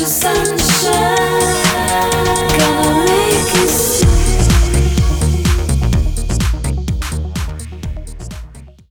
your sun